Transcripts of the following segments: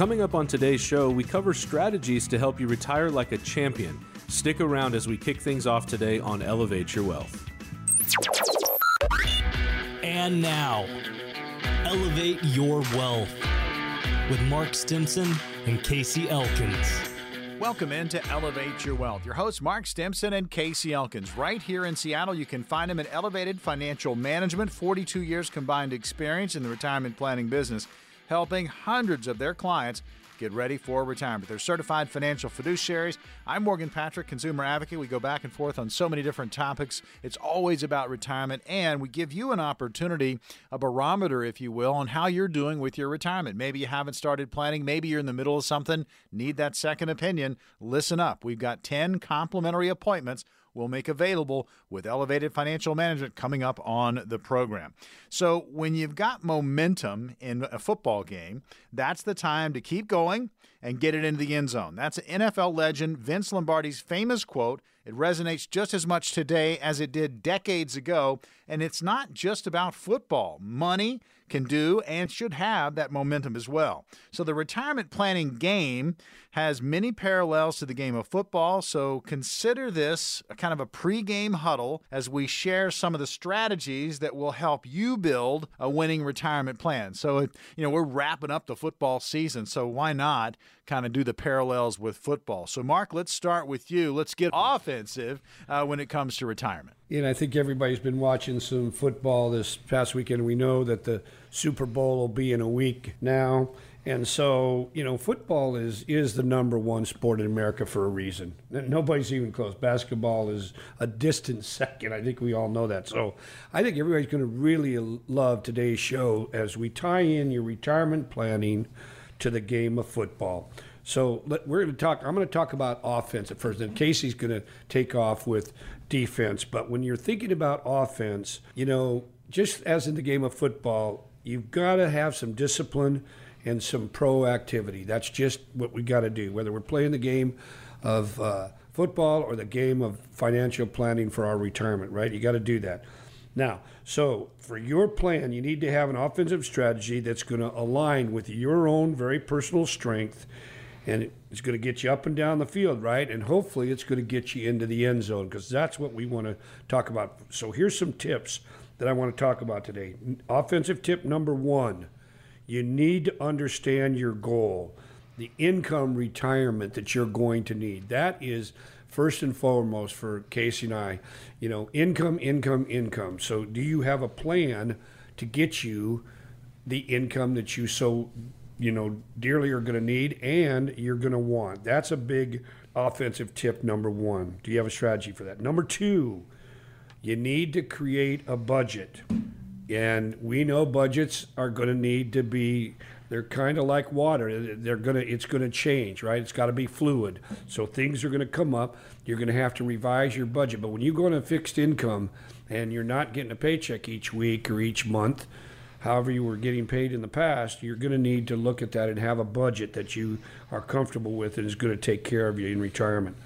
Coming up on today's show, we cover strategies to help you retire like a champion. Stick around as we kick things off today on Elevate Your Wealth. And now, Elevate Your Wealth with Mark Stimson and Casey Elkins. Welcome into Elevate Your Wealth. Your hosts, Mark Stimson and Casey Elkins. Right here in Seattle, you can find them at Elevated Financial Management, 42 years combined experience in the retirement planning business, helping hundreds of their clients get ready for retirement. They're certified financial fiduciaries. I'm Morgan Patrick, consumer advocate. We go back and forth on so many different topics. It's always about retirement, and we give you an opportunity, a barometer, if you will, on how you're doing with your retirement. Maybe you haven't started planning, maybe you're in the middle of something, need that second opinion. Listen up. We've got 10 complimentary appointments will make available with Elevated Financial Management coming up on the program. So, when you've got momentum in a football game, that's the time to keep going and get it into the end zone. That's an NFL legend Vince Lombardi's famous quote. It resonates just as much today as it did decades ago. And it's not just about football. Money can do and should have that momentum as well. So the retirement planning game has many parallels to the game of football. So consider this a kind of a pre-game huddle as we share some of the strategies that will help you build a winning retirement plan. So, you know, we're wrapping up the football season. So why not kind of do the parallels with football? So, Mark, let's start with you. Let's get offensive uh, when it comes to retirement. And I think everybody's been watching some football this past weekend. We know that the Super Bowl will be in a week now. And so, you know, football is is the number one sport in America for a reason. Nobody's even close. Basketball is a distant second. I think we all know that. So, I think everybody's going to really love today's show as we tie in your retirement planning to the game of football. So we're going to talk. I'm going to talk about offense at first, Then Casey's going to take off with defense. But when you're thinking about offense, you know, just as in the game of football, you've got to have some discipline and some proactivity. That's just what we got to do. Whether we're playing the game of uh, football or the game of financial planning for our retirement, right? You got to do that. Now, so for your plan, you need to have an offensive strategy that's going to align with your own very personal strength and it's going to get you up and down the field, right? And hopefully it's going to get you into the end zone because that's what we want to talk about. So here's some tips that I want to talk about today. Offensive tip number one you need to understand your goal, the income retirement that you're going to need. That is first and foremost for Casey and I. You know, income, income, income. So do you have a plan to get you the income that you so you know dearly are going to need and you're going to want. That's a big offensive tip number 1. Do you have a strategy for that? Number 2, you need to create a budget. And we know budgets are going to need to be they're kind of like water. They're going to it's going to change, right? It's got to be fluid. So things are going to come up. You're going to have to revise your budget. But when you go on a fixed income and you're not getting a paycheck each week or each month, however you were getting paid in the past, you're going to need to look at that and have a budget that you are comfortable with and is going to take care of you in retirement.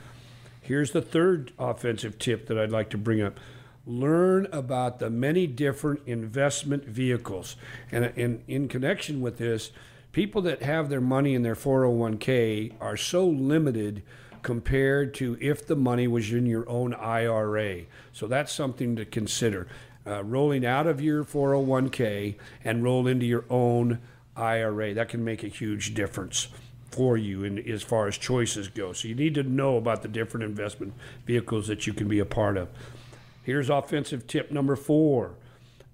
Here's the third offensive tip that I'd like to bring up. Learn about the many different investment vehicles. And in, in connection with this, people that have their money in their 401k are so limited compared to if the money was in your own IRA. So that's something to consider uh, rolling out of your 401k and roll into your own IRA. That can make a huge difference for you in, as far as choices go. So you need to know about the different investment vehicles that you can be a part of. Here's offensive tip number four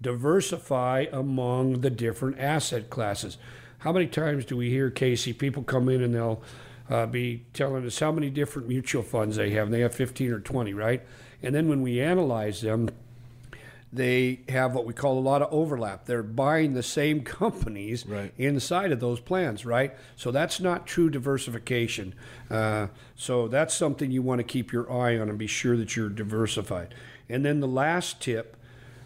diversify among the different asset classes. How many times do we hear, Casey, people come in and they'll uh, be telling us how many different mutual funds they have, and they have 15 or 20, right? And then when we analyze them, they have what we call a lot of overlap. They're buying the same companies right. inside of those plans, right? So that's not true diversification. Uh, so that's something you want to keep your eye on and be sure that you're diversified. And then the last tip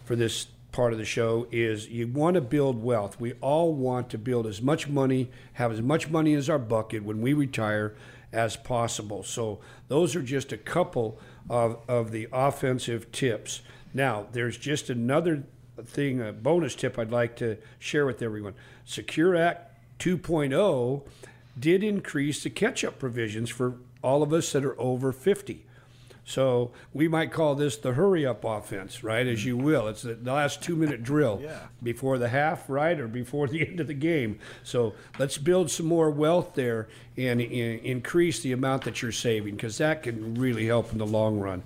for this part of the show is you want to build wealth. We all want to build as much money, have as much money as our bucket when we retire as possible. So those are just a couple of, of the offensive tips. Now, there's just another thing, a bonus tip I'd like to share with everyone. Secure Act 2.0 did increase the catch-up provisions for all of us that are over 50. So we might call this the hurry up offense, right? As you will. It's the last two minute drill Yeah. before the half, right? Or before the end of the game. So let's build some more wealth there and, and increase the amount that you're saving because that can really help in the long run.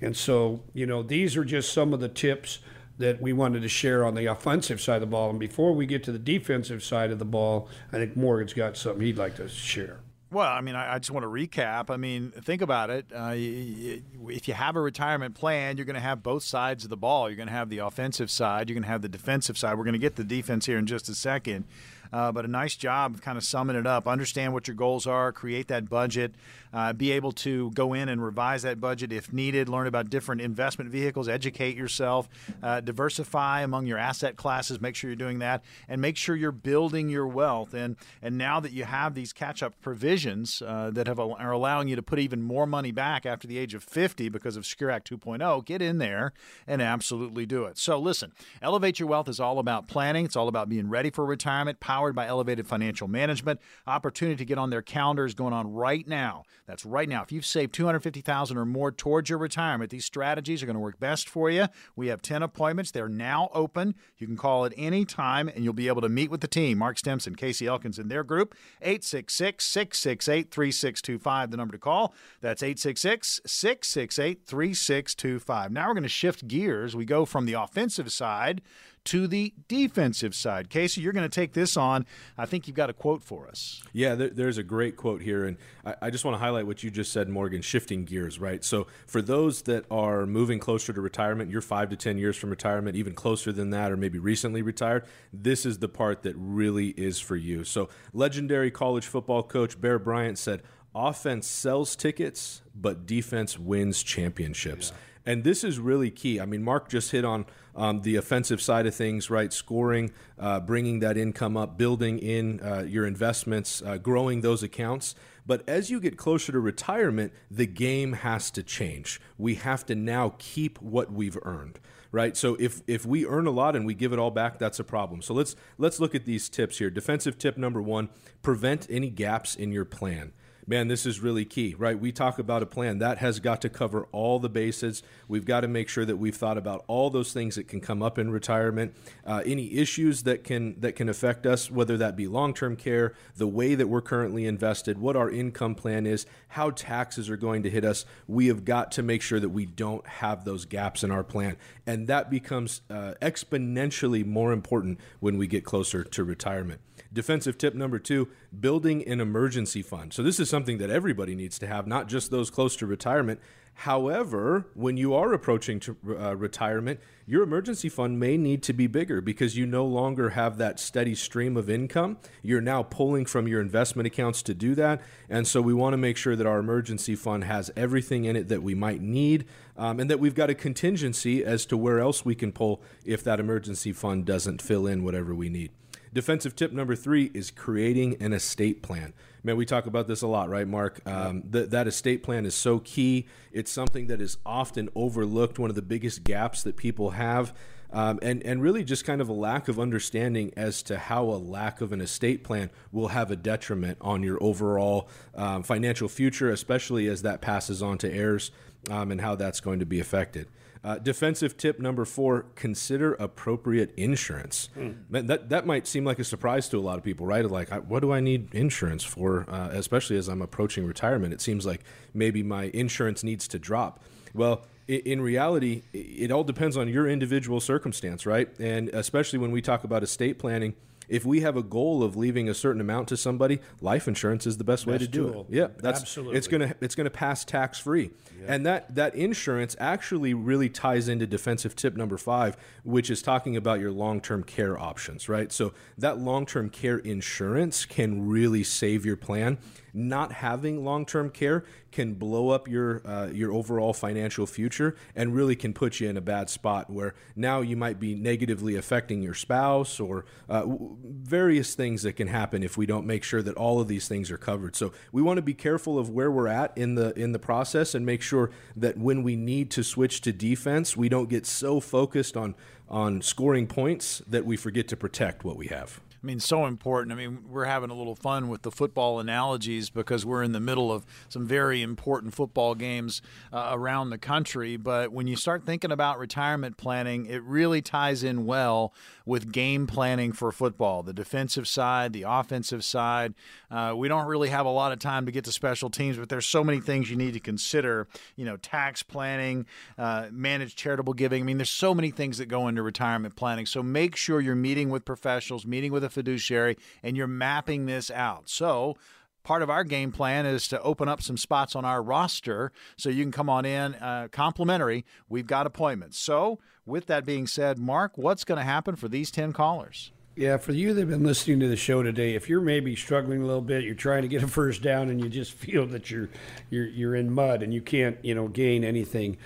And so, you know, these are just some of the tips that we wanted to share on the offensive side of the ball. And before we get to the defensive side of the ball, I think Morgan's got something he'd like to share. Well, I mean, I, I just want to recap. I mean, think about it. Uh, if you have a retirement plan, you're going to have both sides of the ball. You're going to have the offensive side. You're going to have the defensive side. We're going to get the defense here in just a second. Uh, but a nice job of kind of summing it up. Understand what your goals are, create that budget, uh, be able to go in and revise that budget if needed, learn about different investment vehicles, educate yourself, uh, diversify among your asset classes, make sure you're doing that, and make sure you're building your wealth. And, and now that you have these catch up provisions uh, that have, are allowing you to put even more money back after the age of 50 because of Secure Act 2.0, get in there and absolutely do it. So, listen, Elevate Your Wealth is all about planning, it's all about being ready for retirement, powered by Elevated Financial Management. Opportunity to get on their calendar is going on right now. That's right now. If you've saved 250000 or more towards your retirement, these strategies are going to work best for you. We have 10 appointments. They're now open. You can call at any time and you'll be able to meet with the team. Mark Stimson, Casey Elkins, and their group. 866 668 3625, the number to call. That's 866 668 3625. Now we're going to shift gears. We go from the offensive side to the defensive side. Casey, you're going to take this on. I think you've got a quote for us. Yeah, there, there's a great quote here, and I, I just want to highlight what you just said, Morgan. Shifting gears, right? So for those that are moving closer to retirement, you're five to ten years from retirement, even closer than that, or maybe recently retired. This is the part that really is for you. So legendary college football coach Bear Bryant said, "Offense sells tickets, but defense wins championships." And this is really key. I mean, Mark just hit on um, the offensive side of things, right? Scoring, uh, bringing that income up, building in uh, your investments, uh, growing those accounts. But as you get closer to retirement, the game has to change. We have to now keep what we've earned right? So if if we earn a lot and we give it all back, that's a problem. So let's let's look at these tips here. Defensive tip number 1, prevent any gaps in your plan. Man, this is really key, right? We talk about a plan that has got to cover all the bases. We've got to make sure that we've thought about all those things that can come up in retirement, uh, any issues that can that can affect us, whether that be long-term care, the way that we're currently invested, what our income plan is, how taxes are going to hit us. We have got to make sure that we don't have those gaps in our plan, and that becomes uh, exponentially more important when we get closer to retirement. Defensive tip number two building an emergency fund. So, this is something that everybody needs to have, not just those close to retirement. However, when you are approaching to, uh, retirement, your emergency fund may need to be bigger because you no longer have that steady stream of income. You're now pulling from your investment accounts to do that. And so, we want to make sure that our emergency fund has everything in it that we might need um, and that we've got a contingency as to where else we can pull if that emergency fund doesn't fill in whatever we need. Defensive tip number three is creating an estate plan. Man, we talk about this a lot, right, Mark? Um, th- that estate plan is so key. It's something that is often overlooked, one of the biggest gaps that people have. Um, and, and really just kind of a lack of understanding as to how a lack of an estate plan will have a detriment on your overall um, financial future, especially as that passes on to heirs um, and how that's going to be affected. Uh, defensive tip number four: consider appropriate insurance. Man, that that might seem like a surprise to a lot of people, right? Like, I, what do I need insurance for? Uh, especially as I'm approaching retirement, it seems like maybe my insurance needs to drop. Well, in reality, it all depends on your individual circumstance, right? And especially when we talk about estate planning. If we have a goal of leaving a certain amount to somebody, life insurance is the best, way to Best do tool. it. Yeah, that's Absolutely. It's gonna it's gonna pass tax free, and that that insurance actually really ties into defensive tip number five, which is talking about your long term care options, right? So that long term care insurance can really save your plan. Not having long term care can blow up your uh, your overall financial future and really can put you in a bad spot where now you might be negatively affecting your spouse or uh, various things that can happen if we don't make sure that all of these things are covered. So we want to be careful of where we're at in the in the process and make sure that when we need to switch to defense, we don't get so focused on on scoring points that we forget to protect what we have. I mean, so important. I mean, we're having a little fun with the football analogies because we're in the middle of some very important football games uh, around the country. But when you start thinking about retirement planning, it really ties in well with game planning for football the defensive side, the offensive side. Uh, we don't really have a lot of time to get to special teams, but there's so many things you need to consider. You know, tax planning, uh, managed charitable giving. I mean, there's so many things that go into retirement planning. So make sure you're meeting with professionals, meeting with a fiduciary, and you're mapping this out. So, part of our game plan is to open up some spots on our roster so you can come on in uh, complimentary. We've got appointments. So, with that being said, Mark, what's going to happen for these 10 callers? Yeah, for you that have been listening to the show today, if you're maybe struggling a little bit, you're trying to get a first down and you just feel that you're you're you're in mud and you can't, you know, gain anything,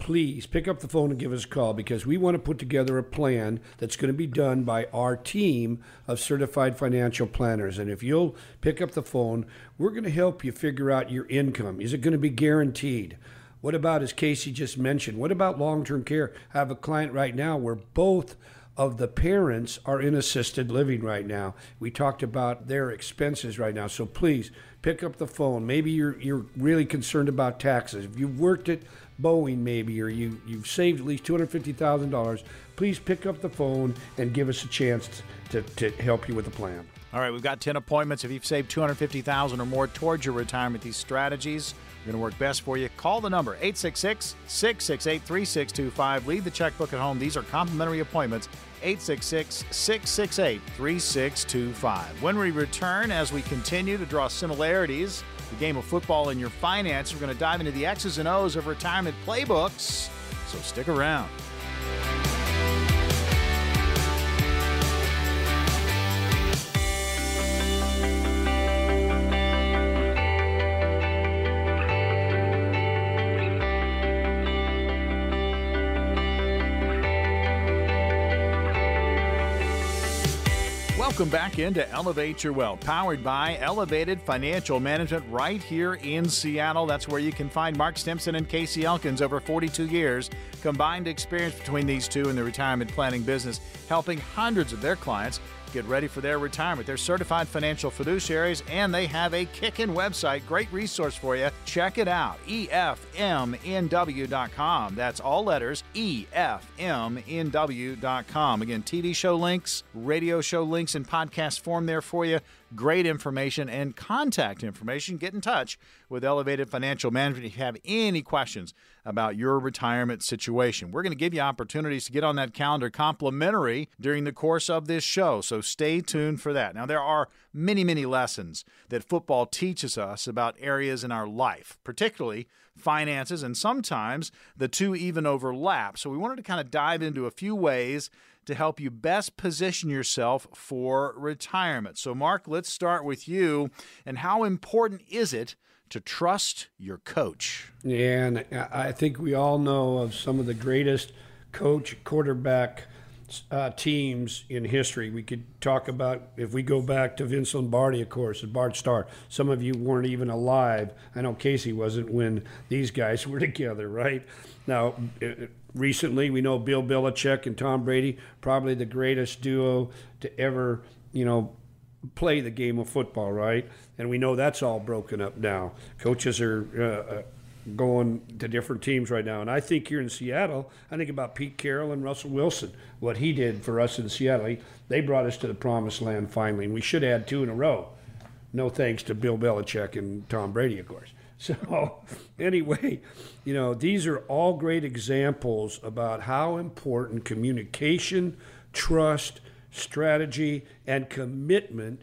please pick up the phone and give us a call because we want to put together a plan that's going to be done by our team of certified financial planners. And if you'll pick up the phone, we're going to help you figure out your income. Is it going to be guaranteed? What about, as Casey just mentioned, what about long term care? I have a client right now where both of the parents are in assisted living right now. We talked about their expenses right now. So please pick up the phone. Maybe you're you're really concerned about taxes. If you've worked at Boeing maybe or you you've saved at least $250,000, please pick up the phone and give us a chance to, to help you with a plan. All right, we've got 10 appointments. If you've saved 250,000 or more towards your retirement, these strategies are going to work best for you. Call the number 866-668-3625. Leave the checkbook at home. These are complimentary appointments. 866-668-3625. When we return as we continue to draw similarities the game of football and your finance, we're going to dive into the X's and O's of retirement playbooks. So stick around. Welcome back into Elevate Your Wealth, powered by Elevated Financial Management right here in Seattle. That's where you can find Mark Stimson and Casey Elkins over 42 years. Combined experience between these two in the retirement planning business, helping hundreds of their clients get ready for their retirement. They're certified financial fiduciaries and they have a kickin' website. Great resource for you. Check it out efmnw.com. That's all letters efmnw.com. Again, TV show links, radio show links, and podcast form there for you great information and contact information. Get in touch with Elevated Financial Management if you have any questions about your retirement situation. We're going to give you opportunities to get on that calendar complimentary during the course of this show, so stay tuned for that. Now, there are many, many lessons that football teaches us about areas in our life, particularly finances, and sometimes the two even overlap. So, we wanted to kind of dive into a few ways to help you best position yourself for retirement. So, Mark, let's start with you. And how important is it to trust your coach? Yeah, and I think we all know of some of the greatest coach quarterback uh, teams in history. We could talk about if we go back to Vince Lombardi, of course, and Bart Starr. Some of you weren't even alive. I know Casey wasn't when these guys were together, right? Now, recently we know Bill Belichick and Tom Brady, probably the greatest duo to ever, you know, play the game of football, right? And we know that's all broken up now. Coaches are. Uh, uh going to different teams right now. And I think here in Seattle, I think about Pete Carroll and Russell Wilson, what he did for us in Seattle. He, they brought us to the promised land finally, and we should add two in a row. No thanks to Bill Belichick and Tom Brady, of course. So, anyway, you know, these are all great examples about how important communication, trust, strategy, and commitment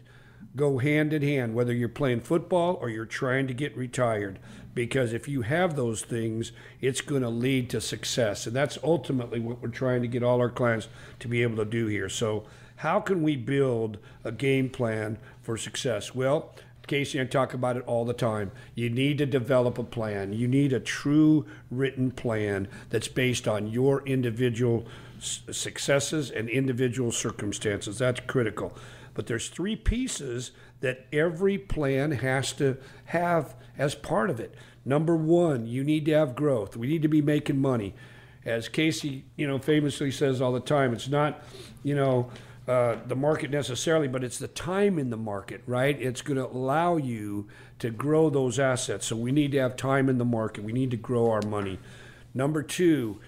go hand in hand, whether you're playing football or you're trying to get retired because if you have those things, it's going to lead to success. And that's ultimately what we're trying to get all our clients to be able to do here. So, how can we build a game plan for success? Well, Casey, I talk about it all the time. You need to develop a plan. You need a true written plan that's based on your individual successes and individual circumstances. That's critical. But there's three pieces that every plan has to have as part of it. Number one, you need to have growth. We need to be making money. As Casey, you know, famously says all the time, it's not, you know, uh, the market necessarily, but it's the time in the market, right? It's going to allow you to grow those assets. So we need to have time in the market. We need to grow our money. Number two,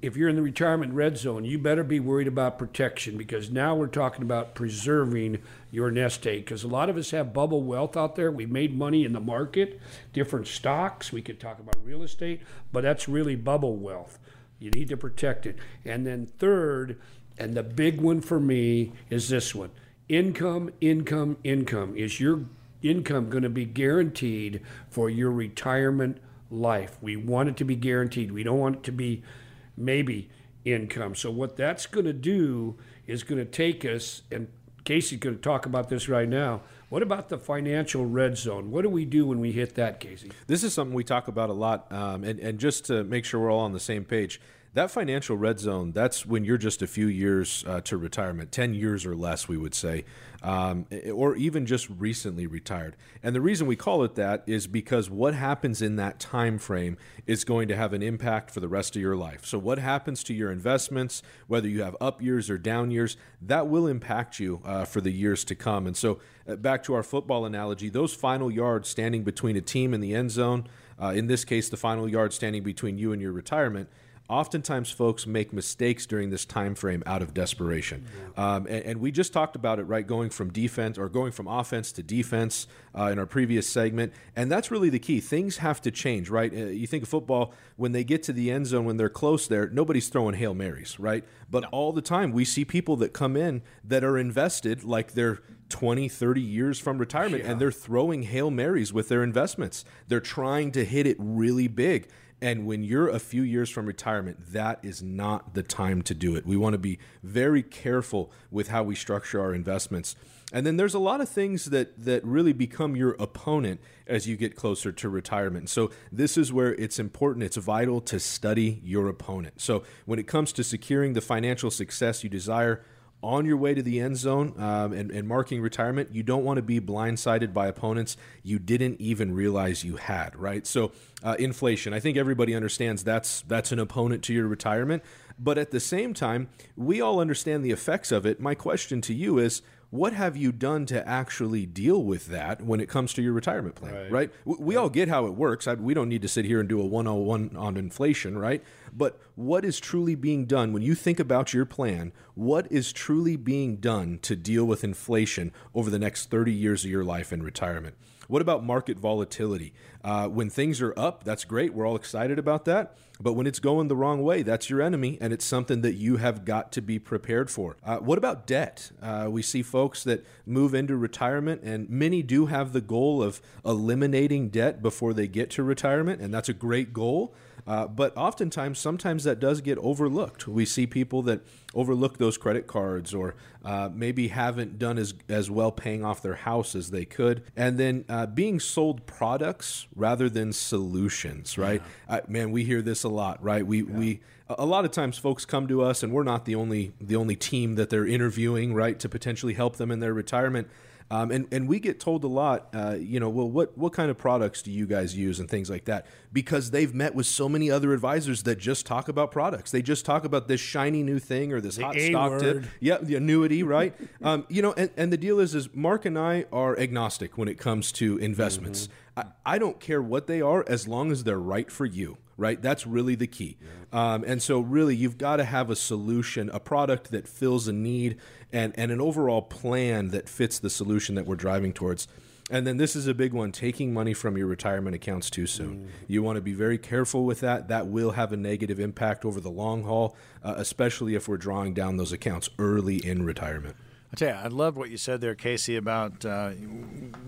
if you're in the retirement red zone, you better be worried about protection because now we're talking about preserving your nest egg. Because a lot of us have bubble wealth out there. We've made money in the market, different stocks. We could talk about real estate, but that's really bubble wealth. You need to protect it. And then, third, and the big one for me is this one income, income, income. Is your income going to be guaranteed for your retirement life? We want it to be guaranteed. We don't want it to be maybe income. So what that's going to do is going to take us, and Casey's going to talk about this right now. What about the financial red zone? What do we do when we hit that, Casey? This is something we talk about a lot, um, and and just to make sure we're all on the same page. That financial red zone, that's when you're just a few years uh, to retirement, 10 years or less, we would say, um, or even just recently retired. And the reason we call it that is because what happens in that time frame is going to have an impact for the rest of your life. So, what happens to your investments, whether you have up years or down years, that will impact you uh, for the years to come. And so, uh, back to our football analogy, those final yards standing between a team in the end zone, uh, in this case, the final yard standing between you and your retirement oftentimes folks make mistakes during this time frame out of desperation um, and, and, we just talked about it right going from defense or going from offense to defense uh, in our previous segment and that's really the key things have to change right uh, you think of football when they get to the end zone when they're close there nobody's throwing hail marys right but no. all the time we see people that come in that are invested like they're 20, 30 years from retirement, yeah. and they're throwing Hail Marys with their investments. They're trying to hit it really big. And when you're a few years from retirement, that is not the time to do it. We want to be very careful with how we structure our investments. And then there's a lot of things that that really become your opponent as you get closer to retirement. So this is where it's important, it's vital to study your opponent. So when it comes to securing the financial success you desire, on your way to the end zone um, and, and, marking retirement, you don't want to be blindsided by opponents you didn't even realize you had, right? So, uh, inflation, I think everybody understands that's that's an opponent to your retirement. But at the same time, we all understand the effects of it. My question to you is what have you done to actually deal with that when it comes to your retirement plan, right? right? We, we all get how it works. I, we don't need to sit here and do a 101 on inflation, right? But what is truly being done when you think about your plan? What is truly being done to deal with inflation over the next 30 years of your life in retirement? What about market volatility? Uh, when things are up, that's great. We're all excited about that. But when it's going the wrong way, that's your enemy, and it's something that you have got to be prepared for. Uh, what about debt? Uh, we see folks that move into retirement, and many do have the goal of eliminating debt before they get to retirement, and that's a great goal. Uh, but oftentimes, sometimes that does get overlooked. We see people that overlook those credit cards or uh, maybe haven't done as, as well paying off their house as they could. And then uh, being sold products rather than solutions, right? Yeah. man, we hear this a lot, right? We, yeah. we, a lot of times folks come to us and we're not the only the only team that they're interviewing right to potentially help them in their retirement um, and and we get told a lot, uh, you know, well, what what kind of products do you guys use and things like that? Because they've met with so many other advisors that just talk about products. They just talk about this shiny new thing or this the hot A stock word. tip. Yeah, the annuity, right? um, you know, and, and the deal is, is Mark and I are agnostic when it comes to investments. Mm-hmm. I, I don't care what they are as long as they're right for you right? That's really the key. Yeah. Um, and so, really, you've got to have a solution, a product that fills a need, and, and an overall plan that fits the solution that we're driving towards. And then this is a big one taking money from your retirement accounts too soon. Mm. You want to be very careful with that. That will have a negative impact over the long haul, uh, especially if we're drawing down those accounts early in retirement. I tell you, I love what you said there, Casey, about uh,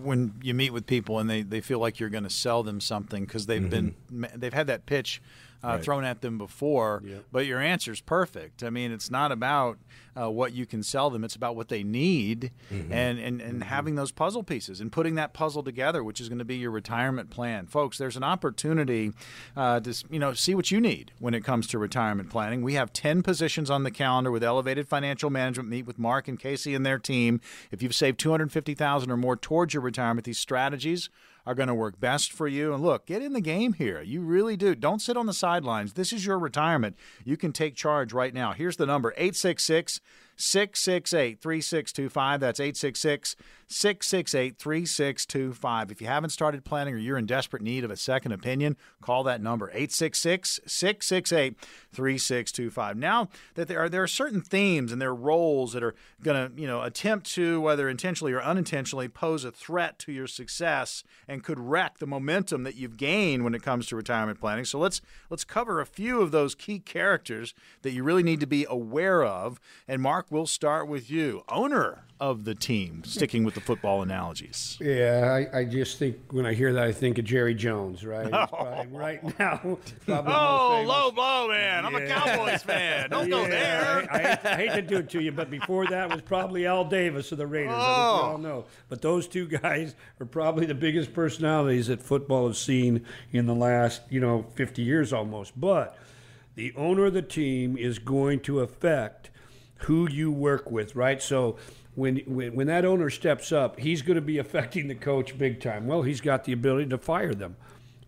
when you meet with people and they, they feel like you're going to sell them something because they've mm-hmm. been they've had that pitch uh, right. thrown at them before. Yep. But your answer is perfect. I mean, it's not about uh, what you can sell them; it's about what they need, mm-hmm. and and, and mm-hmm. having those puzzle pieces and putting that puzzle together, which is going to be your retirement plan, folks. There's an opportunity uh, to you know see what you need when it comes to retirement planning. We have ten positions on the calendar with Elevated Financial Management. Meet with Mark and Casey and their team. If you've saved two hundred fifty thousand or more towards your retirement, these strategies are going to work best for you. And look, get in the game here. You really do. Don't sit on the sidelines. This is your retirement. You can take charge right now. Here's the number 866 668 3625. That's 866 668 3625. If you haven't started planning or you're in desperate need of a second opinion, call that number 866 668 3625. Now that there are there are certain themes and there are roles that are going to, you know, attempt to whether intentionally or unintentionally pose a threat to your success and could wreck the momentum that you've gained when it comes to retirement planning. So let's let's cover a few of those key characters that you really need to be aware of. And Mark, we'll start with you, owner of the team, sticking with the football analogies. Yeah, I, I just think when I hear that, I think of Jerry Jones, right? Oh. right now. oh, low blow, man. I'm a Cowboys fan. Don't yeah, go there. I, I, hate, I, hate, to do it to you, but before that was probably Al Davis of the Raiders. Oh. I think we oh. all know. But those two guys are probably the biggest personalities that football has seen in the last, you know, 50 years almost. But the owner of the team is going to affect who you work with, right? So when, when, when that owner steps up, he's going to be affecting the coach big time. Well, he's got the ability to fire them,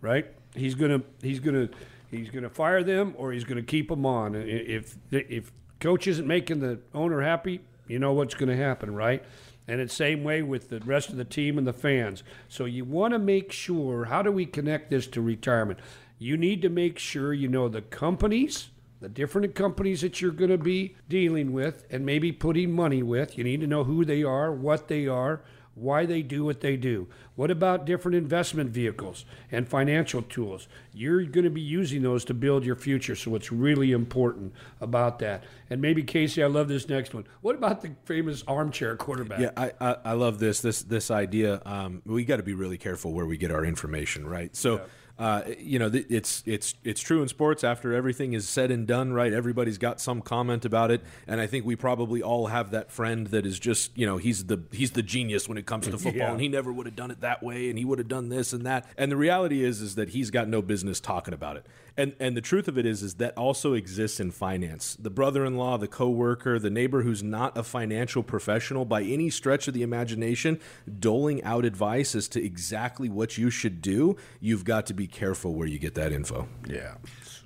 right? He's going to he's going to he's going to fire them or he's going to keep them on. If if coach isn't making the owner happy, you know what's going to happen, right? And it's same way with the rest of the team and the fans. So you want to make sure how do we connect this to retirement? You need to make sure you know the companies the different companies that you're going to be dealing with and maybe putting money with. You need to know who they are, what they are, why they do what they do. What about different investment vehicles and financial tools? You're going to be using those to build your future, so it's really important about that. And maybe Casey, I love this next one. What about the famous armchair quarterback? Yeah, I I, I love this this this idea. Um, we got to be really careful where we get our information, right? So. Yeah uh, you know, it's it's it's true in sports. After everything is said and done, right? Everybody's got some comment about it, and I think we probably all have that friend that is just, you know, he's the he's the genius when it comes to football, yeah. and he never would have done it that way, and he would have done this and that. And the reality is, is that he's got no business talking about it. And and the truth of it is, is that also exists in finance. The brother-in-law, the coworker, the neighbor who's not a financial professional by any stretch of the imagination, doling out advice as to exactly what you should do. You've got to be careful where you get that info. Yeah.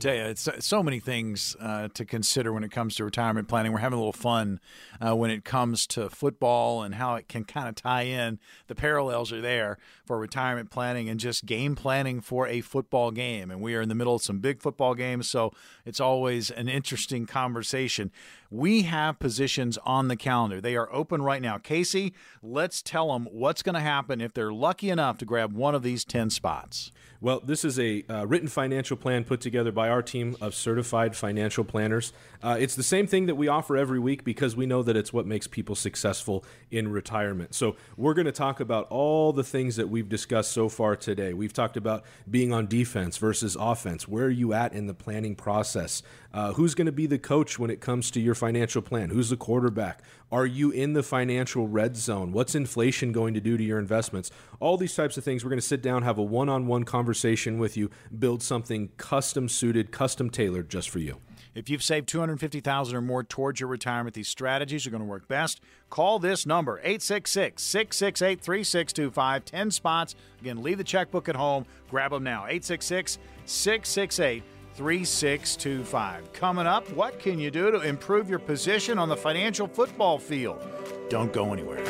Tell you, it's so many things uh, to consider when it comes to retirement planning. We're having a little fun uh, when it comes to football and how it can kind of tie in. The parallels are there for retirement planning and just game planning for a football game. And we are in the middle of some big football games, so it's always an interesting conversation. We have positions on the calendar. They are open right now. Casey, let's tell them what's going to happen if they're lucky enough to grab one of these 10 spots. Well, this is a uh, written financial plan put together by our team of certified financial planners. Uh, it's the same thing that we offer every week because we know that it's what makes people successful in retirement. So, we're going to talk about all the things that we've discussed so far today. We've talked about being on defense versus offense. Where are you at in the planning process? Uh, who's going to be the coach when it comes to your financial plan? Who's the quarterback? Are you in the financial red zone? What's inflation going to do to your investments? All these types of things. We're going to sit down, have a one on one conversation with you, build something custom suited, custom tailored just for you. If you've saved 250,000 or more towards your retirement, these strategies are going to work best. Call this number 866-668-3625. 10 spots. Again, leave the checkbook at home. Grab them now. 866 668 3625. Coming up, what can you do to improve your position on the financial football field? Don't go anywhere.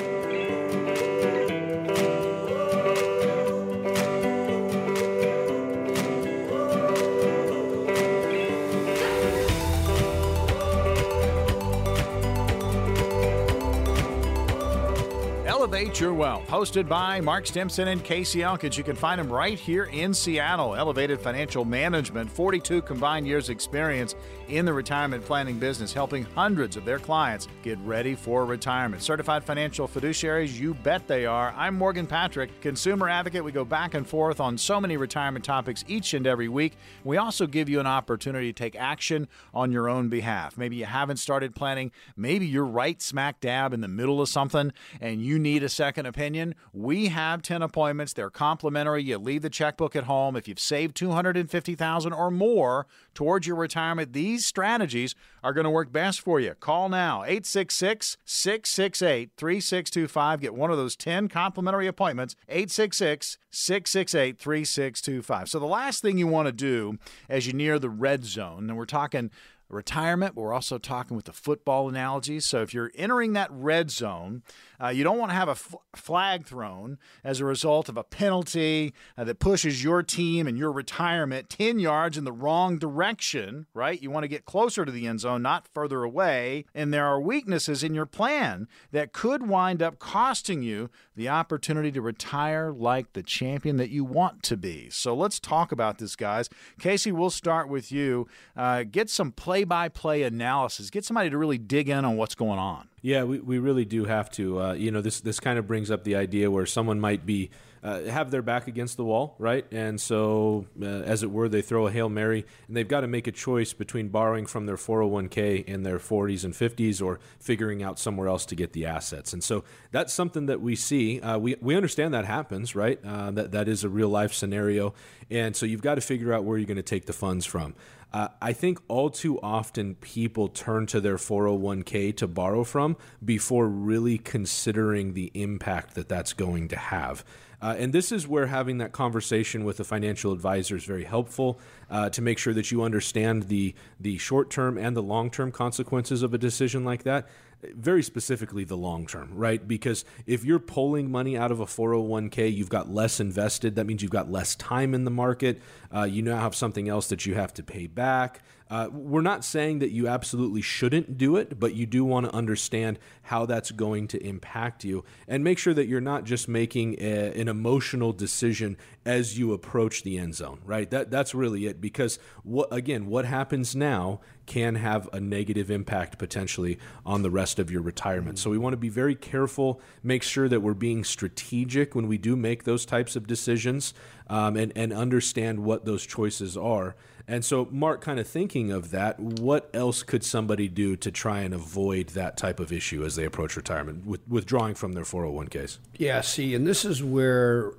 Elevate Your Wealth, hosted by Mark Stimson and Casey Elkins. You can find them right here in Seattle. Elevated Financial Management, 42 combined years experience in the retirement planning business, helping hundreds of their clients get ready for retirement. Certified financial fiduciaries, you bet they are. I'm Morgan Patrick, consumer advocate. We go back and forth on so many retirement topics each and every week. We also give you an opportunity to take action on your own behalf. Maybe you haven't started planning, maybe you're right smack dab in the middle of something and you need need a second opinion, we have 10 appointments. They're complimentary. You leave the checkbook at home. If you've saved 250,000 or more towards your retirement, these strategies are going to work best for you. Call now 866-668-3625. Get one of those 10 complimentary appointments 866-668-3625. So the last thing you want to do as you near the red zone, and we're talking retirement, but we're also talking with the football analogy. So if you're entering that red zone, uh, you don't want to have a f- flag thrown as a result of a penalty uh, that pushes your team and your retirement 10 yards in the wrong direction, right? You want to get closer to the end zone, not further away. And there are weaknesses in your plan that could wind up costing you the opportunity to retire like the champion that you want to be. So let's talk about this, guys. Casey, we'll start with you. Uh, get some play by play analysis, get somebody to really dig in on what's going on. Yeah, we, we really do have to. Uh, you know, this this kind of brings up the idea where someone might be uh, have their back against the wall, right? And so, uh, as it were, they throw a hail mary, and they've got to make a choice between borrowing from their 401k in their 40s and 50s, or figuring out somewhere else to get the assets. And so, that's something that we see. Uh, we we understand that happens, right? Uh, that that is a real life scenario, and so you've got to figure out where you're going to take the funds from. Uh, I think all too often people turn to their 401k to borrow from before really considering the impact that that's going to have. Uh, and this is where having that conversation with a financial advisor is very helpful uh, to make sure that you understand the the short term and the long term consequences of a decision like that very specifically the long term, right? Because if you're pulling money out of a 401k, you've got less invested. That means you've got less time in the market. Uh, you now have something else that you have to pay back. Uh, we're not saying that you absolutely shouldn't do it, but you do want to understand how that's going to impact you and make sure that you're not just making a, an emotional decision as you approach the end zone, right? That that's really it because what again, what happens now can have a negative impact potentially on the rest of your retirement. So we want to be very careful, make sure that we're being strategic when we do make those types of decisions, um, and and understand what those choices are. And so, Mark, kind of thinking of that, what else could somebody do to try and avoid that type of issue as they approach retirement, with, withdrawing from their 401ks? Yeah, see, and this is where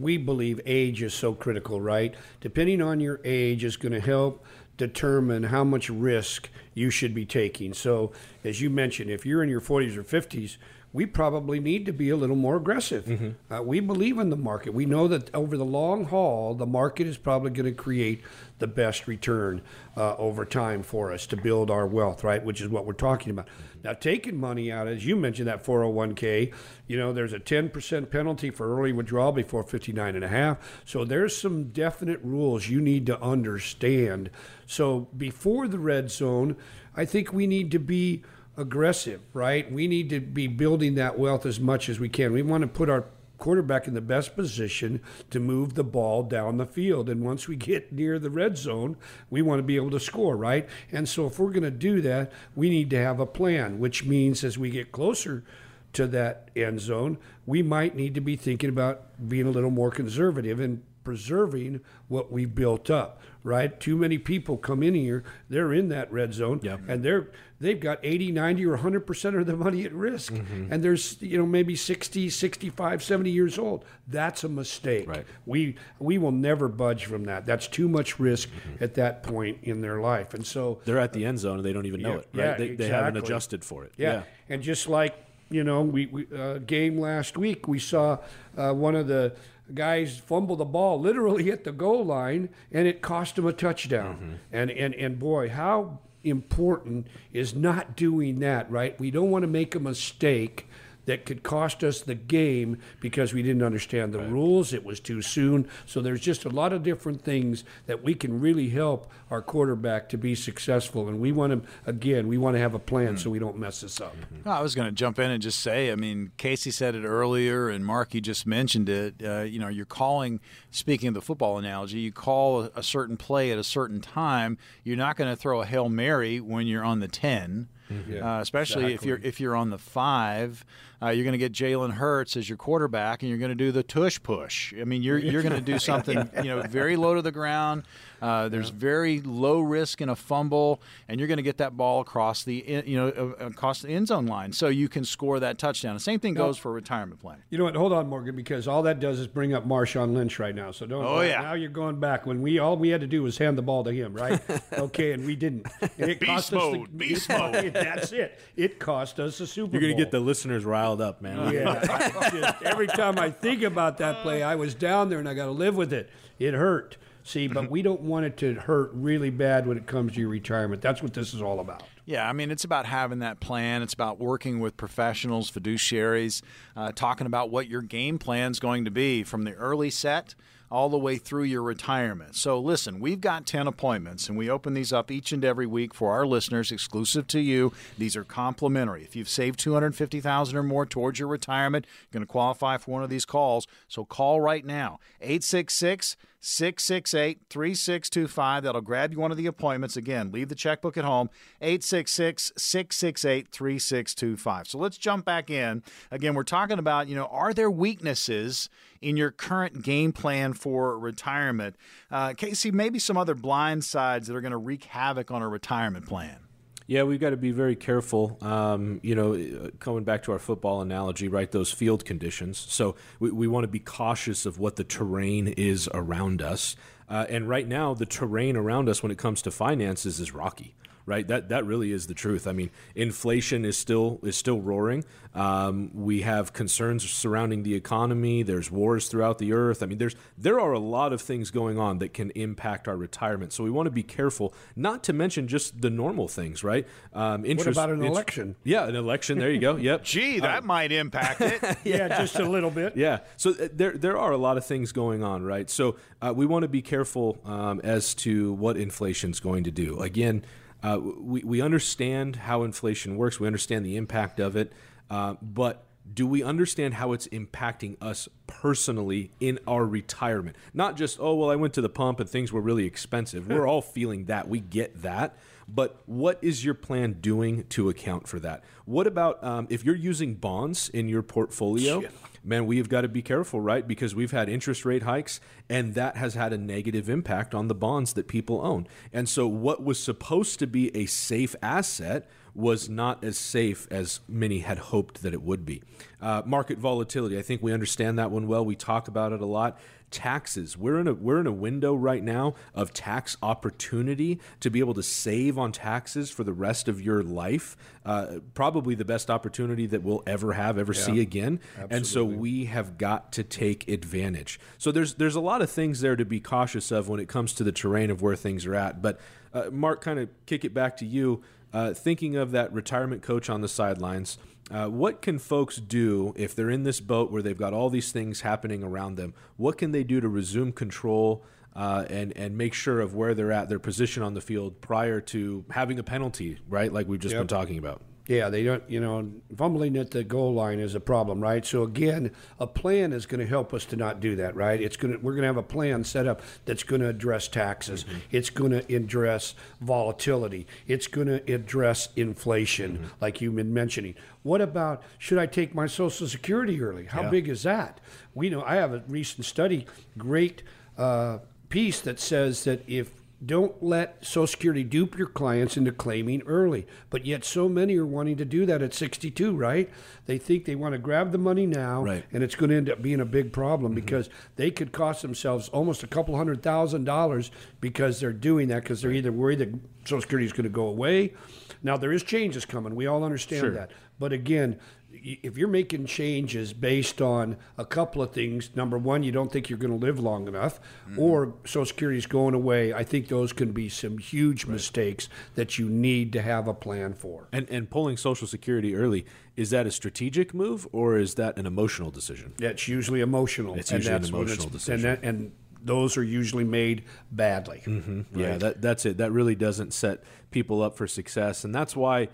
we believe age is so critical, right? Depending on your age is going to help determine how much risk you should be taking. So, as you mentioned, if you're in your 40s or 50s, we probably need to be a little more aggressive. Mm-hmm. Uh, we believe in the market. We know that over the long haul, the market is probably going to create the best return uh, over time for us to build our wealth, right? Which is what we're talking about. Now, taking money out, as you mentioned, that 401k, you know, there's a 10% penalty for early withdrawal before 59 and a half. So there's some definite rules you need to understand. So before the red zone, I think we need to be aggressive, right? We need to be building that wealth as much as we can. We want to put our quarterback in the best position to move the ball down the field. And once we get near the red zone, we want to be able to score, right? And so if we're going to do that, we need to have a plan, which means as we get closer to that end zone, we might need to be thinking about being a little more conservative and preserving what we've built up, right? Too many people come in here, they're in that red zone yep. and they're they've got 80, 90 or 100% of their money at risk. Mm-hmm. And there's, you know, maybe 60, 65, 70 years old. That's a mistake. Right. We we will never budge from that. That's too much risk mm-hmm. at that point in their life. And so they're at the end zone and they don't even know yeah, it, right? Yeah, they, exactly. they haven't adjusted for it. Yeah. yeah. And just like, you know, we, we uh, game last week, we saw uh, one of the guys fumble the ball literally at the goal line and it cost him a touchdown. Mm-hmm. And, and, and boy, how important is not doing that, right? We don't want to make a mistake that could cost us the game because we didn't understand the right. rules. It was too soon. So there's just a lot of different things that we can really help our quarterback to be successful. And we want to, again, we want to have a plan mm-hmm. so we don't mess this up. Mm-hmm. I was going to jump in and just say, I mean, Casey said it earlier, and Marky just mentioned it. Uh, you know, you're calling, speaking of the football analogy, you call a certain play at a certain time. You're not going to throw a Hail Mary when you're on the 10. Mm-hmm. uh, especially exactly. if you're if you're on the five, uh, you're going to get Jalen Hurts as your quarterback, and you're going to do the tush push. I mean, you're you're going to do something you know very low to the ground. Uh, there's yeah. very low risk in a fumble, and you're going to get that ball across the you know uh, across the end zone line, so you can score that touchdown. The same thing goes for retirement plan. You know what? Hold on, Morgan, because all that does is bring up Marshawn Lynch right now. So don't. Oh yeah. Now you're going back when we all we had to do was hand the ball to him, right? okay, and we didn't. And it Beast cost mode. us the, Beast mode. That's it. It cost us a Super You're going to get the listeners riled up, man. Yeah. just, every time I think about that play, I was down there and I got to live with it. It hurt See, but we don't want it to hurt really bad when it comes to your retirement. That's what this is all about. Yeah, I mean, it's about having that plan. It's about working with professionals, fiduciaries, uh, talking about what your game plan is going to be from the early set all the way through your retirement. So, listen, we've got 10 appointments, and we open these up each and every week for our listeners, exclusive to you. These are complimentary. If you've saved 250000 or more towards your retirement, you're going to qualify for one of these calls. So, call right now 866 668 3625. That'll grab you one of the appointments. Again, leave the checkbook at home. 866 668 3625. So let's jump back in. Again, we're talking about, you know, are there weaknesses in your current game plan for retirement? Uh, Casey, maybe some other blind sides that are going to wreak havoc on a retirement plan. Yeah, we've got to be very careful. Um, you know, coming back to our football analogy, right? Those field conditions. So we, we want to be cautious of what the terrain is around us. Uh, and right now, the terrain around us when it comes to finances is rocky right? That that really is the truth. I mean, inflation is still is still roaring. Um, we have concerns surrounding the economy. There's wars throughout the earth. I mean, there's there are a lot of things going on that can impact our retirement. So we want to be careful, not to mention just the normal things, right? Um, interest, what about an election? Yeah, an election. There you go. Yep. Gee, that um, might impact it. yeah. yeah, just a little bit. Yeah. So uh, there there are a lot of things going on, right? So uh, we want to be careful um, as to what inflation is going to do. Again. Uh, we, we understand how inflation works, we understand the impact of it, uh, but do we understand how it's impacting us personally in our retirement? Not just, oh, well, I went to the pump and things were really expensive. We're all feeling that. We get that. But what is your plan doing to account for that? What about um, if you're using bonds in your portfolio? Yeah man, we've got to be careful, right? Because we've had interest rate hikes, and that has had a negative impact on the bonds that people own. And so, what was supposed to be a safe asset was not as safe as many had hoped that it would be. Uh, market volatility, I think we understand that one well. We talk about it a lot taxes. We're in a we're in a window right now of tax opportunity to be able to save on taxes for the rest of your life. Uh, probably the best opportunity that we'll ever have, ever yeah, see again. Absolutely. And so we have got to take advantage. So there's there's a lot of things there to be cautious of when it comes to the terrain of where things are at. But uh, Mark, kind of kick it back to you. Uh, thinking of that retirement coach on the sidelines, uh, what can folks do if they're in this boat where they've got all these things happening around them? What can they do to resume control uh, and and make sure of where they're at, their position on the field prior to having a penalty, right? Like we've just yep. been talking about. Yeah, they don't, you know, fumbling at the goal line is a problem, right? So again, a plan is going to help us to not do that, right? It's going to we're going to have a plan set up that's going to address taxes. Mm-hmm. It's going to address volatility. It's going to address inflation, mm-hmm. like you've been mentioning. What about should I take my Social Security early? How yeah. big is that? We know I have a recent study, great uh, piece that says that if don't let Social Security dupe your clients into claiming early. But yet, so many are wanting to do that at 62, right? They think they want to grab the money now, right. and it's going to end up being a big problem mm-hmm. because they could cost themselves almost a couple hundred thousand dollars because they're doing that because they're either worried that Social Security is going to go away. Now, there is changes coming. We all understand sure. that. But again, if you're making changes based on a couple of things, number one, you don't think you're going to live long enough, mm-hmm. or Social Security is going away, I think those can be some huge right. mistakes that you need to have a plan for. And and pulling Social Security early is that a strategic move or is that an emotional decision? That's usually emotional. It's usually an emotional decision. And, that, and those are usually made badly. Mm-hmm. Right? Yeah, that, that's it. That really doesn't set people up for success, and that's why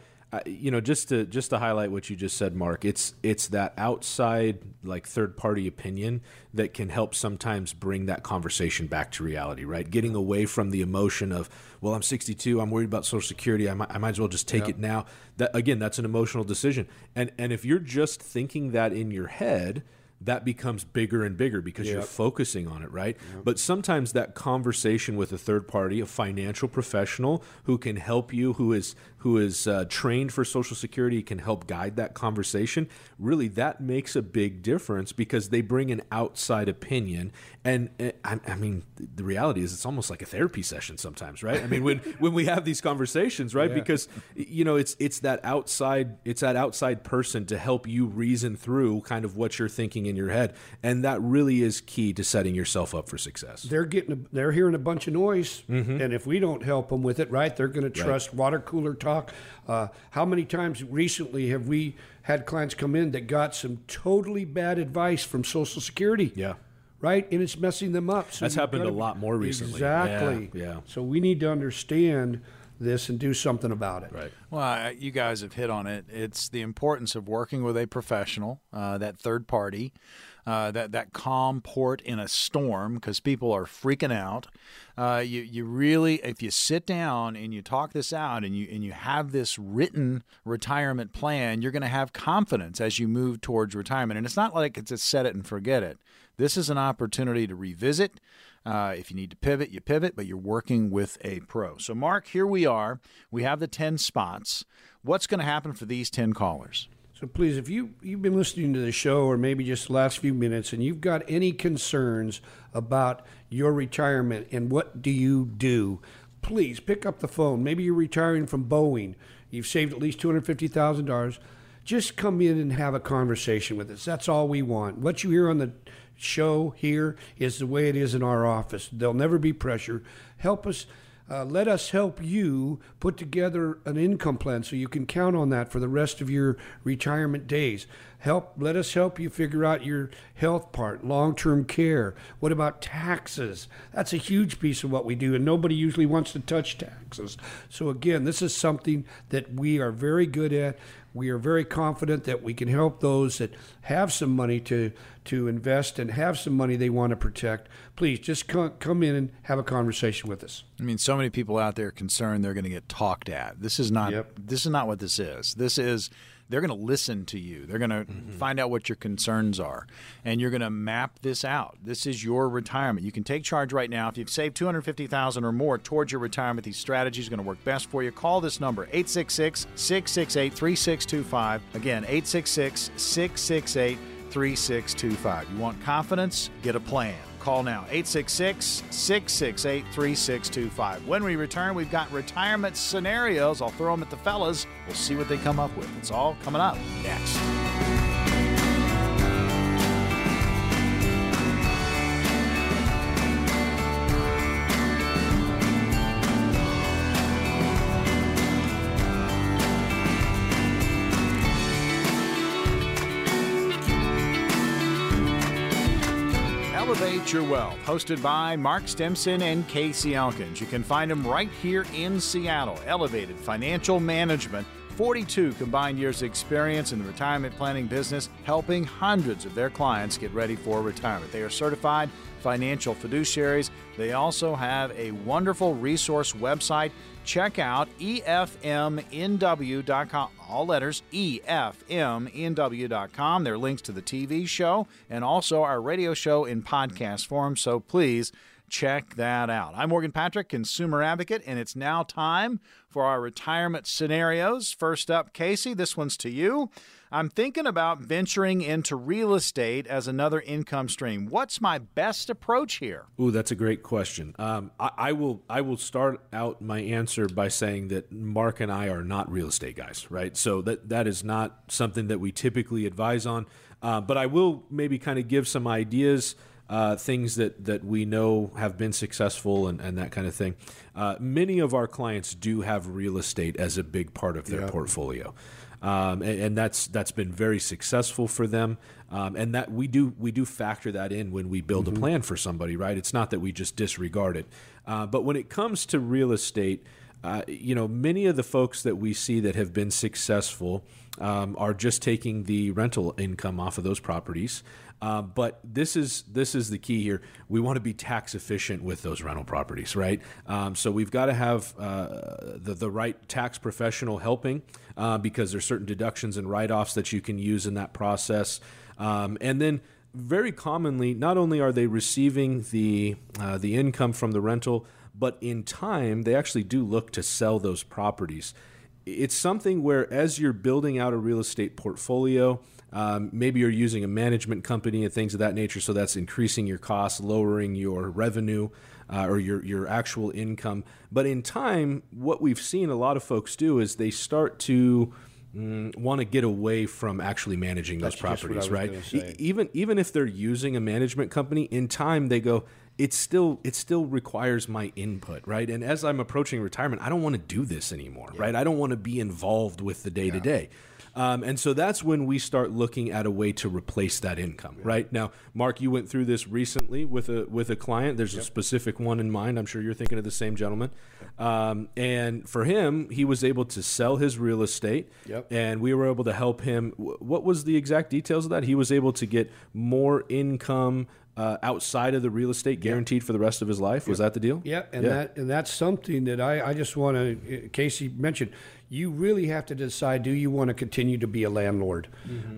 you know, just to just to highlight what you just said, Mark, it's it's that outside like third party opinion that can help sometimes bring that conversation back to reality, right? Getting away from the emotion of, well, I'm 62, I'm worried about Social Security, I might, I might as well just take it now. That again, that's an emotional decision, and and if you're just thinking that in your head that becomes bigger and bigger because yep. you're focusing on it, right? Yep. But sometimes that conversation with a third party, a financial professional who can help you, who is who is uh, trained for Social Security can help guide that conversation, really that makes a big difference because they bring an outside opinion. And uh, I, I, mean, the reality is it's almost like a therapy session sometimes, right? I mean, when when we have these conversations, right? Yeah. Because you know, it's it's that outside it's that outside person to help you reason through kind of what you're thinking in your head, and that really is key to setting yourself up for success. They're getting a, they're hearing a bunch of noise, mm-hmm. and if we don't help them with it, right, they're going to trust right. water cooler talk talk. Uh, how many times recently have we had clients come in that got some totally bad advice from Social Security? Yeah. Right? And it's messing them up. So That's happened a lot more recently. Exactly. Yeah. yeah. So we need to understand this and do something about it. Right. Well, you guys have hit on it. It's the importance of working with a professional, uh, that third party, uh, that that calm port in a storm because people are freaking out. Uh, you you really, if you sit down and you talk this out and you and you have this written retirement plan, you're going to have confidence as you move towards retirement. And it's not like it's a set it and forget it. This is an opportunity to revisit. Uh, if you need to pivot, you pivot, but you're working with a pro. So, Mark, here we are. We have the 10 spots. What's going to happen for these 10 callers? So please, if you you've been listening to the show, or maybe just the last few minutes, and you've got any concerns about your retirement and what do you do, please pick up the phone. Maybe you're retiring from Boeing. You've saved at least two hundred fifty thousand dollars. Just come in and have a conversation with us. That's all we want. What you hear on the show here is the way it is in our office. There'll never be pressure. Help us uh, let us help you put together an income plan so you can count on that for the rest of your retirement days. Help, let us help you figure out your health part, long term care. What about taxes? That's a huge piece of what we do, and nobody usually wants to touch taxes. So, again, this is something that we are very good at. We are very confident that we can help those that have some money to, to invest and have some money they want to protect. Please just come, come in and have a conversation with us. I mean, so many people out there concerned they're going to get talked at. This is not yep. this is not what this is. This is they're going to listen to you. They're going to mm-hmm. find out what your concerns are, and you're going to map this out. This is your retirement. You can take charge right now. If you've saved two hundred fifty thousand or more towards your retirement, these strategies are going to work best for you. Call this number 866-668-3625. Again, 866-668-3625. You want confidence? Get a plan. Call now 866 668 3625. When we return, we've got retirement scenarios. I'll throw them at the fellas. We'll see what they come up with. It's all coming up next. Wealth, hosted by Mark Stimson and Casey Elkins. You can find them right here in Seattle. Elevated Financial Management, 42 combined years of experience in the retirement planning business, helping hundreds of their clients get ready for retirement. They are certified financial fiduciaries. They also have a wonderful resource website. Check out efmnw.com all letters, EFMNW.com. There are links to the TV show and also our radio show in podcast form, so please check that out. I'm Morgan Patrick, consumer advocate, and it's now time for our retirement scenarios. First up, Casey, this one's to you. I'm thinking about venturing into real estate as another income stream. What's my best approach here? Ooh, that's a great question. Um, I, I, will I will start out my answer by saying that Mark and I are not real estate guys, right? So that that is not something that we typically advise on. Uh, but I will maybe kind of give some ideas. Uh, things that, that we know have been successful and, and that kind of thing. Uh, many of our clients do have real estate as a big part of their yeah. portfolio um, and, and, that's that's been very successful for them. Um, and that we do we do factor that in when we build mm-hmm. a plan for somebody, right? It's not that we just disregard it. Uh, but when it comes to real estate, uh, you know, many of the folks that we see that have been successful um, are just taking the rental income off of those properties. Uh, but this is this is the key here. We want to be tax efficient with those rental properties, right? Um, so we've got to have uh, the the right tax professional helping uh, because there's certain deductions and write offs that you can use in that process, um, and then very commonly, not only are they receiving the uh, the income from the rental, but in time they actually do look to sell those properties it's something where as you're building out a real estate portfolio, um, maybe you're using a management company and things of that nature, so that's increasing your costs, lowering your revenue uh, or your your actual income. But in time, what we've seen a lot of folks do is they start to mm, want to get away from actually managing those That's properties, right? E- even even if they're using a management company, in time they go. It still it still requires my input, right? And as I'm approaching retirement, I don't want to do this anymore, right? I don't want to be involved with the day to day. Um, and so that's when we start looking at a way to replace that income, right? Now, Mark, you went through this recently with a with a client. There's a specific one in mind. I'm sure you're thinking of the same gentleman. Um, and for him, he was able to sell his real estate, Yep. and we were able to help him. What was the exact details of that? He was able to get more income uh, outside of the real estate, guaranteed for the rest of his life. Was that the deal? Yeah, and that and that's something that I, I just want to. Casey mentioned. You really have to decide: Do you want to continue to be a landlord,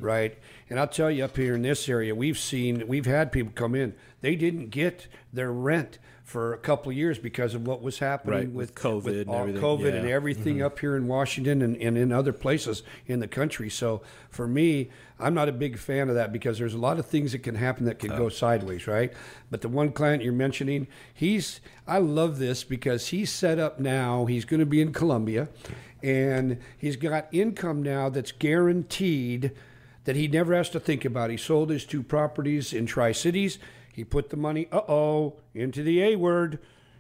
right? And I'll tell you, up here in this area, we've seen we've had people come in. They didn't get their rent for a couple of years because of what was happening Right, with with COVID and all everything. COVID and Yeah. Mm-hmm. everything up here in Washington and, and in other places in the country. So for me, I'm not a big fan of that because there's a lot of things that can happen that can Oh. go sideways, right? But the one client you're mentioning, he's I love this because he's set up now. He's going to be in Columbia, and he's got income now that's guaranteed that he never has to think about. He sold his two properties in Tri Cities. He put the money, uh oh, into the A word,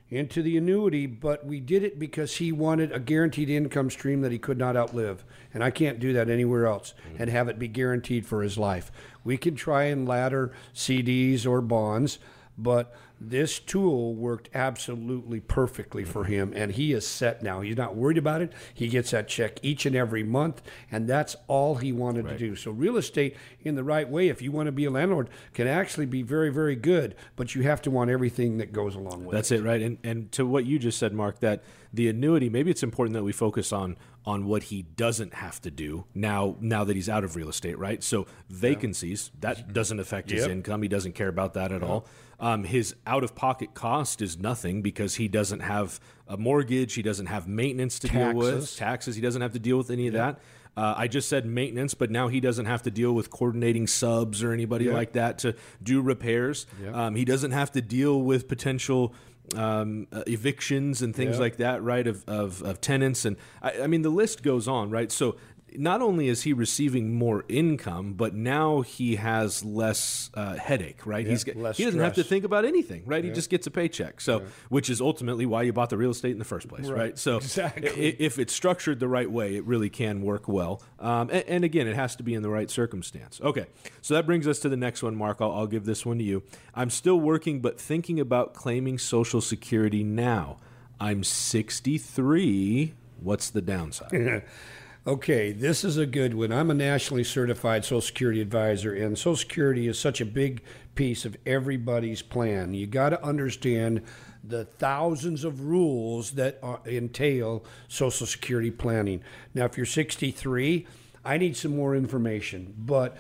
into the annuity, but we did it because he wanted a guaranteed income stream that he could not outlive. And I can't do that anywhere else and have it be guaranteed for his life. We can try and ladder CDs or bonds, but this tool worked absolutely perfectly for him and he is set now. He's not worried about it. He gets that check each and every month and that's all he wanted to do. So real estate in the right way if you want to be a landlord can actually be very very good but you have to want everything that goes along with That's it. it, right? And and to what you just said, Mark, that the annuity, maybe it's important that we focus on on what he doesn't have to do now now that he's out of real estate, right? So vacancies, that doesn't affect his Yep. income. He doesn't care about that at all. Um, his out of pocket cost is nothing because he doesn't have a mortgage, he doesn't have maintenance to deal with, Taxes. taxes, he doesn't have to deal with any of that. Uh, I just said maintenance, but now he doesn't have to deal with coordinating subs or anybody like that to do repairs. Um, he doesn't have to deal with potential um, uh, evictions and things like that, right? Of, of, of tenants. And I, I mean, the list goes on, right? So not only is he receiving more income, but now he has less uh, headache, right? He's got, he doesn't have to think about anything, right? He just gets a paycheck. So, which is ultimately why you bought the real estate in the first place, right? So, Exactly. if it's structured the right way, it really can work well. Um, and, and again, it has to be in the right circumstance. Okay, so that brings us to the next one, Mark. I'll, I'll give this one to you. I'm still working, but thinking about claiming Social Security now. I'm 63. What's the downside? Okay, this is a good one. I'm a nationally certified Social Security advisor, and Social Security is such a big piece of everybody's plan. You got to understand the thousands of rules that are, entail Social Security planning. Now, if you're 63, I need some more information, but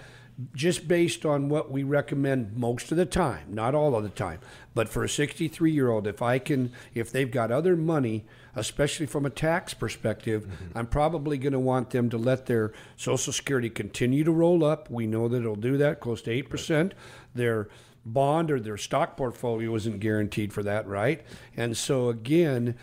just based on what we recommend most of the time, not all of the time, but for a 63 year old, if I can, if they've got other money, especially from a tax perspective, mm-hmm. I'm probably going to want them to let their Social Security continue to roll up. We know that it'll do that close to 8%. Their bond or their stock portfolio isn't guaranteed for that, right? And so, again,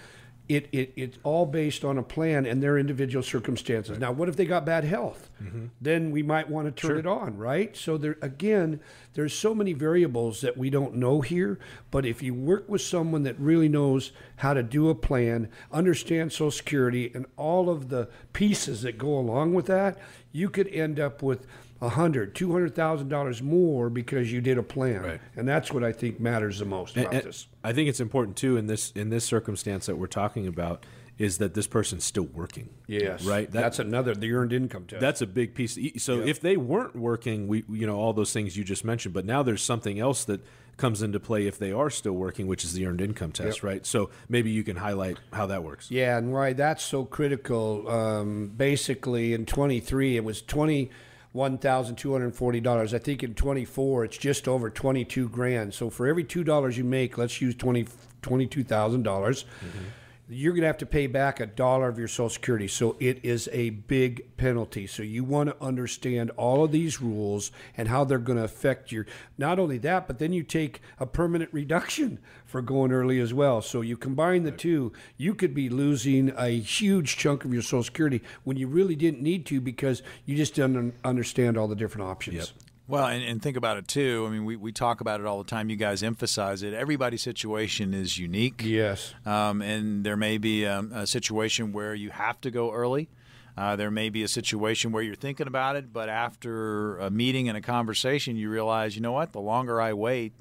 it, it it's all based on a plan and their individual circumstances. Now, what if they got bad health? Mm-hmm. Then we might want to turn it on, right? So there again, there's so many variables that we don't know here. But if you work with someone that really knows how to do a plan, understand Social Security, and all of the pieces that go along with that, you could end up with hundred, two hundred thousand dollars more because you did a plan, Right. and that's what I think matters the most about And- this. I think it's important too in this in this circumstance that we're talking about is that this person's still working. Yes, right. That- that's another the earned income test. That's a big piece. So if they weren't working, we you know all those things you just mentioned, but now there's something else that comes into play if they are still working, which is the earned income test, right? So maybe you can highlight how that works. Yeah, and why that's so critical. Um, basically, in 23, it was twenty one thousand two hundred forty dollars. I think in 24, it's just over 22 grand. So for every two dollars you make, let's use 20 22 thousand dollars. Mm-hmm. You're going to have to pay back a dollar of your Social Security. So it is a big penalty. So you want to understand all of these rules and how they're going to affect your. Not only that, but then you take a permanent reduction for going early as well. So you combine the two, you could be losing a huge chunk of your Social Security when you really didn't need to because you just didn't understand all the different options. Yep. Well, and, and think about it too. I mean, we, we talk about it all the time. You guys emphasize it. Everybody's situation is unique. Yes. Um, and there may be a, a, situation where you have to go early. Uh, there may be a situation where you're thinking about it, but after a meeting and a conversation, you realize, you know what? The longer I wait,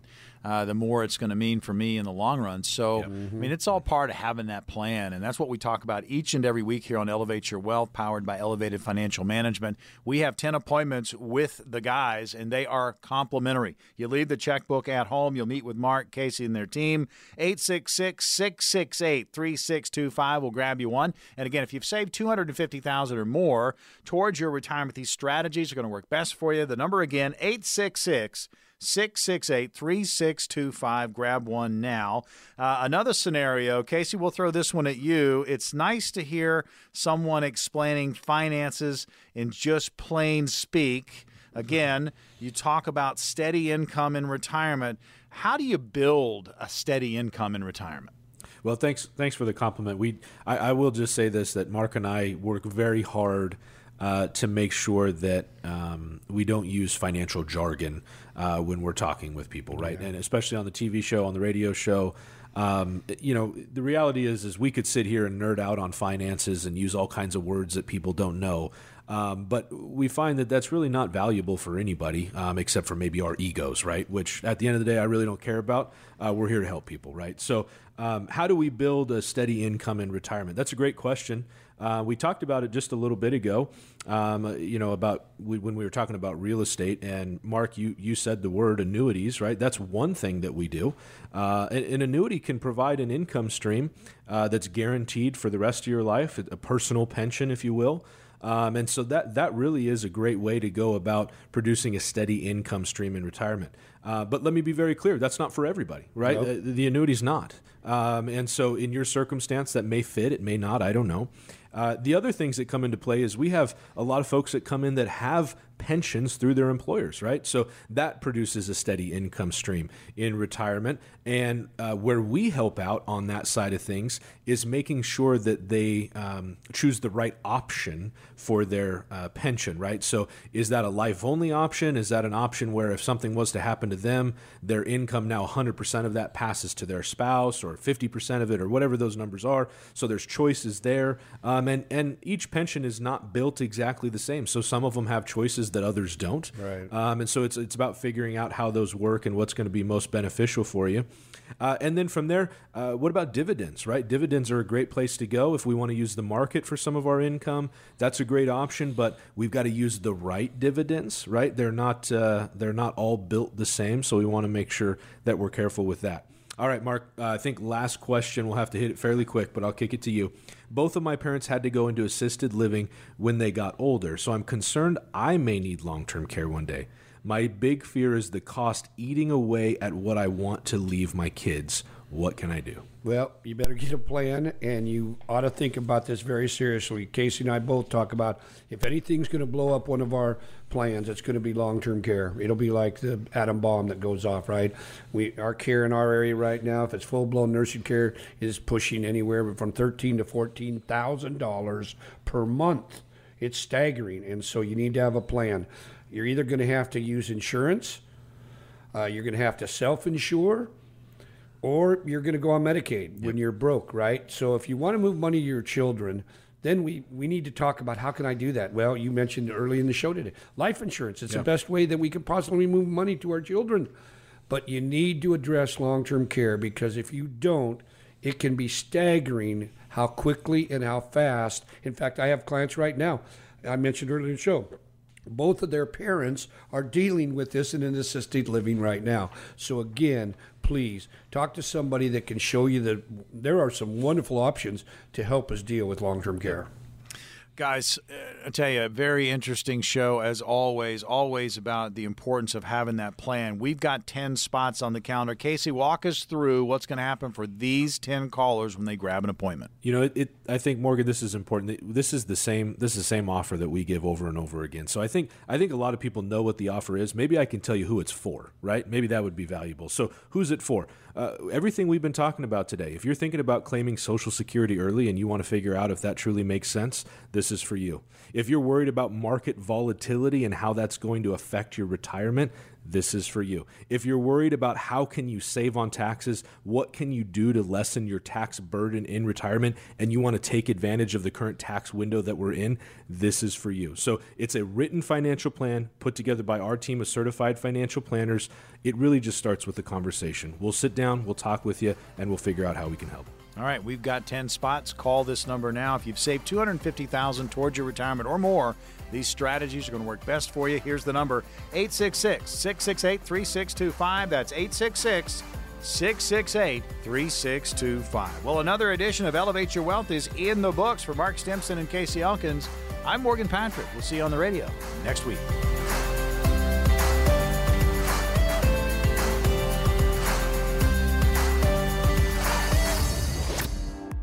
uh, the more it's going to mean for me in the long run. So, yep. mm-hmm. I mean, it's all part of having that plan. And that's what we talk about each and every week here on Elevate Your Wealth, powered by Elevated Financial Management. We have 10 appointments with the guys, and they are complimentary. You leave the checkbook at home, you'll meet with Mark, Casey, and their team. 866 668 3625 will grab you one. And again, if you've saved 250000 or more towards your retirement, these strategies are going to work best for you. The number again, 866 668 3625. Grab one now. Uh, another scenario, Casey, we'll throw this one at you. It's nice to hear someone explaining finances in just plain speak. Again, you talk about steady income in retirement. How do you build a steady income in retirement? Well, thanks. Thanks for the compliment. We, I, I will just say this: that Mark and I work very hard uh, to make sure that um, we don't use financial jargon uh, when we're talking with people, right? Yeah. And especially on the TV show, on the radio show. Um, you know, the reality is, is we could sit here and nerd out on finances and use all kinds of words that people don't know. Um, but we find that that's really not valuable for anybody, um, except for maybe our egos, right? Which at the end of the day, I really don't care about. Uh, we're here to help people, right? So, um, how do we build a steady income in retirement? That's a great question. Uh, we talked about it just a little bit ago, um, you know, about we, when we were talking about real estate. And Mark, you, you said the word annuities, right? That's one thing that we do. Uh, an, an, annuity can provide an income stream uh, that's guaranteed for the rest of your life, a personal pension, if you will. Um, and so that that really is a great way to go about producing a steady income stream in retirement. Uh, but let me be very clear: that's not for everybody, right? Nope. Uh, the annuity's not. Um, and so, in your circumstance, that may fit, it may not. I don't know. Uh, the other things that come into play is we have a lot of folks that come in that have pensions through their employers, right? So that produces a steady income stream in retirement. And uh, where we help out on that side of things is making sure that they um, choose the right option for their uh, pension, right? So is that a life only option? Is that an option where if something was to happen to them, their income now 100% of that passes to their spouse or 50% of it or whatever those numbers are? So there's choices there. Um, and, and each pension is not built exactly the same. So some of them have choices that others don't. Right. Um, and so it's it's about figuring out how those work and what's going to be most beneficial for you. Uh, and then from there, uh, what about dividends? Right. Dividends are a great place to go if we want to use the market for some of our income. That's a great option, but we've got to use the right dividends. Right. They're not uh, they're not all built the same, so we want to make sure that we're careful with that. All right, Mark. Uh, I think last question. We'll have to hit it fairly quick, but I'll kick it to you. Both of my parents had to go into assisted living when they got older, so I'm concerned I may need long term care one day. My big fear is the cost eating away at what I want to leave my kids. What can I do? Well, you better get a plan, and you ought to think about this very seriously. Casey and I both talk about if anything's going to blow up one of our plans, it's going to be long-term care. It'll be like the atom bomb that goes off, right? We our care in our area right now, if it's full-blown nursing care, is pushing anywhere from thirteen to fourteen thousand dollars per month. It's staggering, and so you need to have a plan. You're either going to have to use insurance, uh, you're going to have to self-insure or you're going to go on Medicaid yep. when you're broke, right? So if you want to move money to your children, then we, we need to talk about how can I do that? Well, you mentioned early in the show today, life insurance. It's yep. the best way that we could possibly move money to our children. But you need to address long-term care because if you don't, it can be staggering how quickly and how fast. In fact, I have clients right now. I mentioned earlier in the show both of their parents are dealing with this in an assisted living right now. So again, please talk to somebody that can show you that there are some wonderful options to help us deal with long-term care. Guys, uh, I tell you, a very interesting show as always. Always about the importance of having that plan. We've got 10 spots on the calendar. Casey, walk us through what's going to happen for these 10 callers when they grab an appointment. You know, it, it, I think Morgan, this is important. This is the same. This is the same offer that we give over and over again. So I think I think a lot of people know what the offer is. Maybe I can tell you who it's for. Right? Maybe that would be valuable. So who's it for? Uh, everything we've been talking about today. If you're thinking about claiming Social Security early and you want to figure out if that truly makes sense, this is for you. If you're worried about market volatility and how that's going to affect your retirement, this is for you. If you're worried about how can you save on taxes, what can you do to lessen your tax burden in retirement and you want to take advantage of the current tax window that we're in, this is for you. So, it's a written financial plan put together by our team of certified financial planners. It really just starts with a conversation. We'll sit down, we'll talk with you, and we'll figure out how we can help. All right, we've got 10 spots. Call this number now. If you've saved 250,000 towards your retirement or more, these strategies are going to work best for you. Here's the number 866 668 3625. That's 866 668 3625. Well, another edition of Elevate Your Wealth is in the books for Mark Stimson and Casey Elkins. I'm Morgan Patrick. We'll see you on the radio next week.